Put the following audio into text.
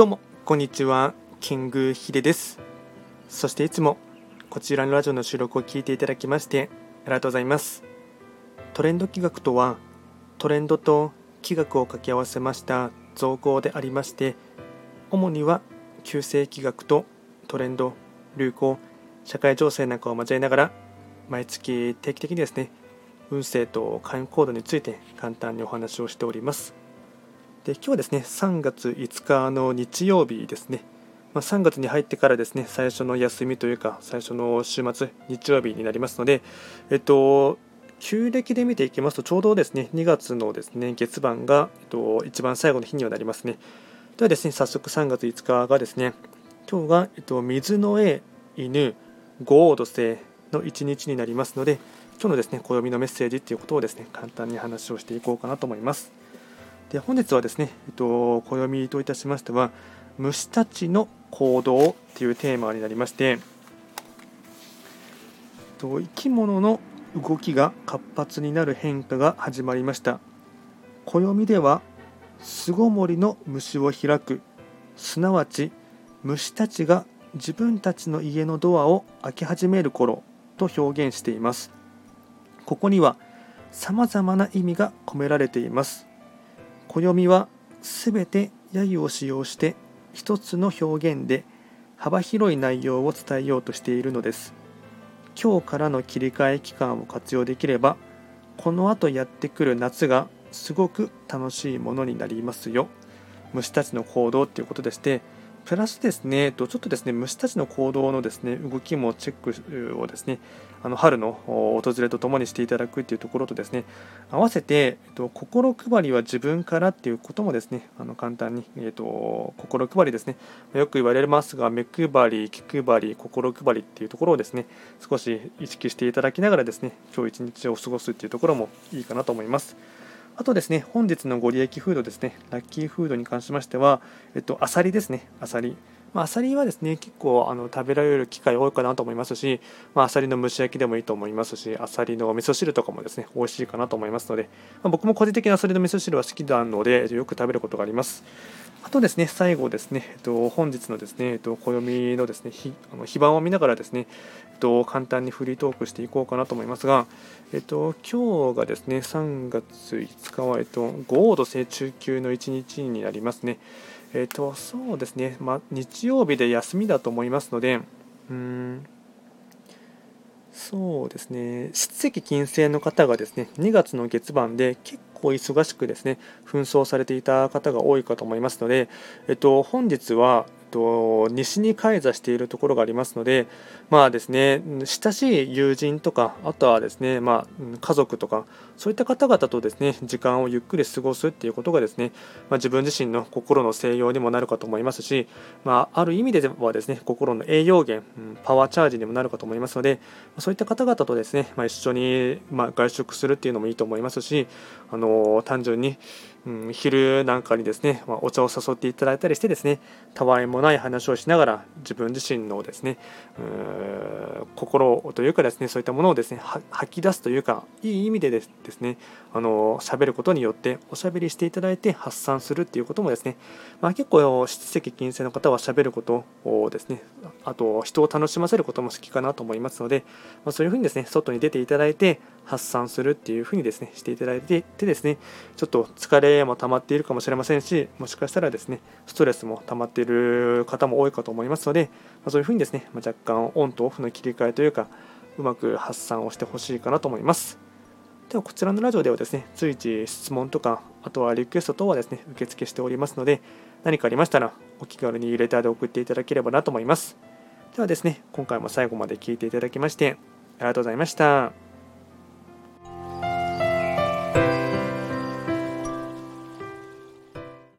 どうもこんにちはキングヒデです。そしていつもこちらのラジオの収録を聞いていただきましてありがとうございます。トレンド企画とはトレンドと企画を掛け合わせました造語でありまして主には旧世企画とトレンド流行社会情勢なんかを交えながら毎月定期的にですね運勢と会員コードについて簡単にお話をしております。で今日はですね3月5日の日曜日ですね、まあ、3月に入ってからですね最初の休みというか最初の週末日曜日になりますのでえっと旧暦で見ていきますとちょうどですね2月のですね月番が、えっと、一番最後の日にはなりますね。ではですね早速3月5日がですね今日が、えっと、水の絵犬五黄土星の1日になりますので今日のですね暦のメッセージということをですね簡単に話をしていこうかなと思います。で本日はですね、えっと、暦といたしましては虫たちの行動というテーマになりましてと生き物の動きが活発になる変化が始まりました。暦では巣ごもりの虫を開く。すなわち虫たちが自分たちの家のドアを開け始める頃と表現しています。ここには様々な意味が込められています。暦はすべて揶揄を使用して一つの表現で幅広い内容を伝えようとしているのです。今日からの切り替え期間を活用できればこの後やってくる夏がすごく楽しいものになりますよ。虫たちの行動っていうことでしてプラスですね、ちょっとですね虫たちの行動のですね動きもチェックをですねあの春の訪れとともにしていただくというところとですね合わせて、えっと、心配りは自分からっていうこともですねあの簡単に、えっと、心配りですねよく言われますが目配り、気配り、心配りっていうところをですね少し意識していただきながらですね今日一日を過ごすっていうところもいいかなと思います。あとですね、本日のご利益フードですね、ラッキーフードに関しましては、えっと、アサリですね、アサリ。まあ、アサリはですね結構あの食べられる機会多いかなと思いますし、まあ、アサリの蒸し焼きでもいいと思いますしアサリの味噌汁とかもですね美味しいかなと思いますので、まあ、僕も個人的にアサリの味噌汁は好きなのでよく食べることがありますあとですね最後ですね、えっと、本日のですね、えっと、暦のですね日あの非番を見ながらですね、えっと、簡単にフリートークしていこうかなと思いますが、えっと、今日がですね3月5日は、えっと、5度成中級の1日になりますね。えっ、と、そうですね、まあ、日曜日で休みだと思いますので、うん、そうですね、出石金星の方がですね、2月の月番で結こう忙しくですね、紛争されていた方が多いかと思いますので、えっと、本日は、と西に開座しているところがありますので、まあですね、親しい友人とか、あとはですね、まあ、家族とか、そういった方々とですね、時間をゆっくり過ごすっていうことがですね、まあ、自分自身の心の静養にもなるかと思いますし、まあ、ある意味ではですね、心の栄養源、パワーチャージにもなるかと思いますので、そういった方々とですね、まあ、一緒に、ま、外食するっていうのもいいと思いますし、あの単純に、うん、昼なんかにですね、まあ、お茶を誘っていただいたりしてですねたわいもない話をしながら自分自身のですね心というかですねそういったものをですね吐き出すというかいい意味でですねあの喋ることによっておしゃべりしていただいて発散するっていうこともですね、まあ、結構質的金星の方はしゃべることをですねあと人を楽しませることも好きかなと思いますので、まあ、そういうふうにですね外に出ていただいて発散するっていうふうにですねしていただいてですねちょっと疲れも溜まっているかもしれませんしもしかしたらですねストレスも溜まっている方も多いかと思いますので、まあ、そういうふうにですね、まあ、若干オンとオフの切り替えというかうまく発散をしてほしいかなと思いますではこちらのラジオではですね随時質問とかあとはリクエスト等はですね受付しておりますので何かありましたらお気軽にレターで送っていただければなと思いますではですね今回も最後まで聴いていただきましてありがとうございました。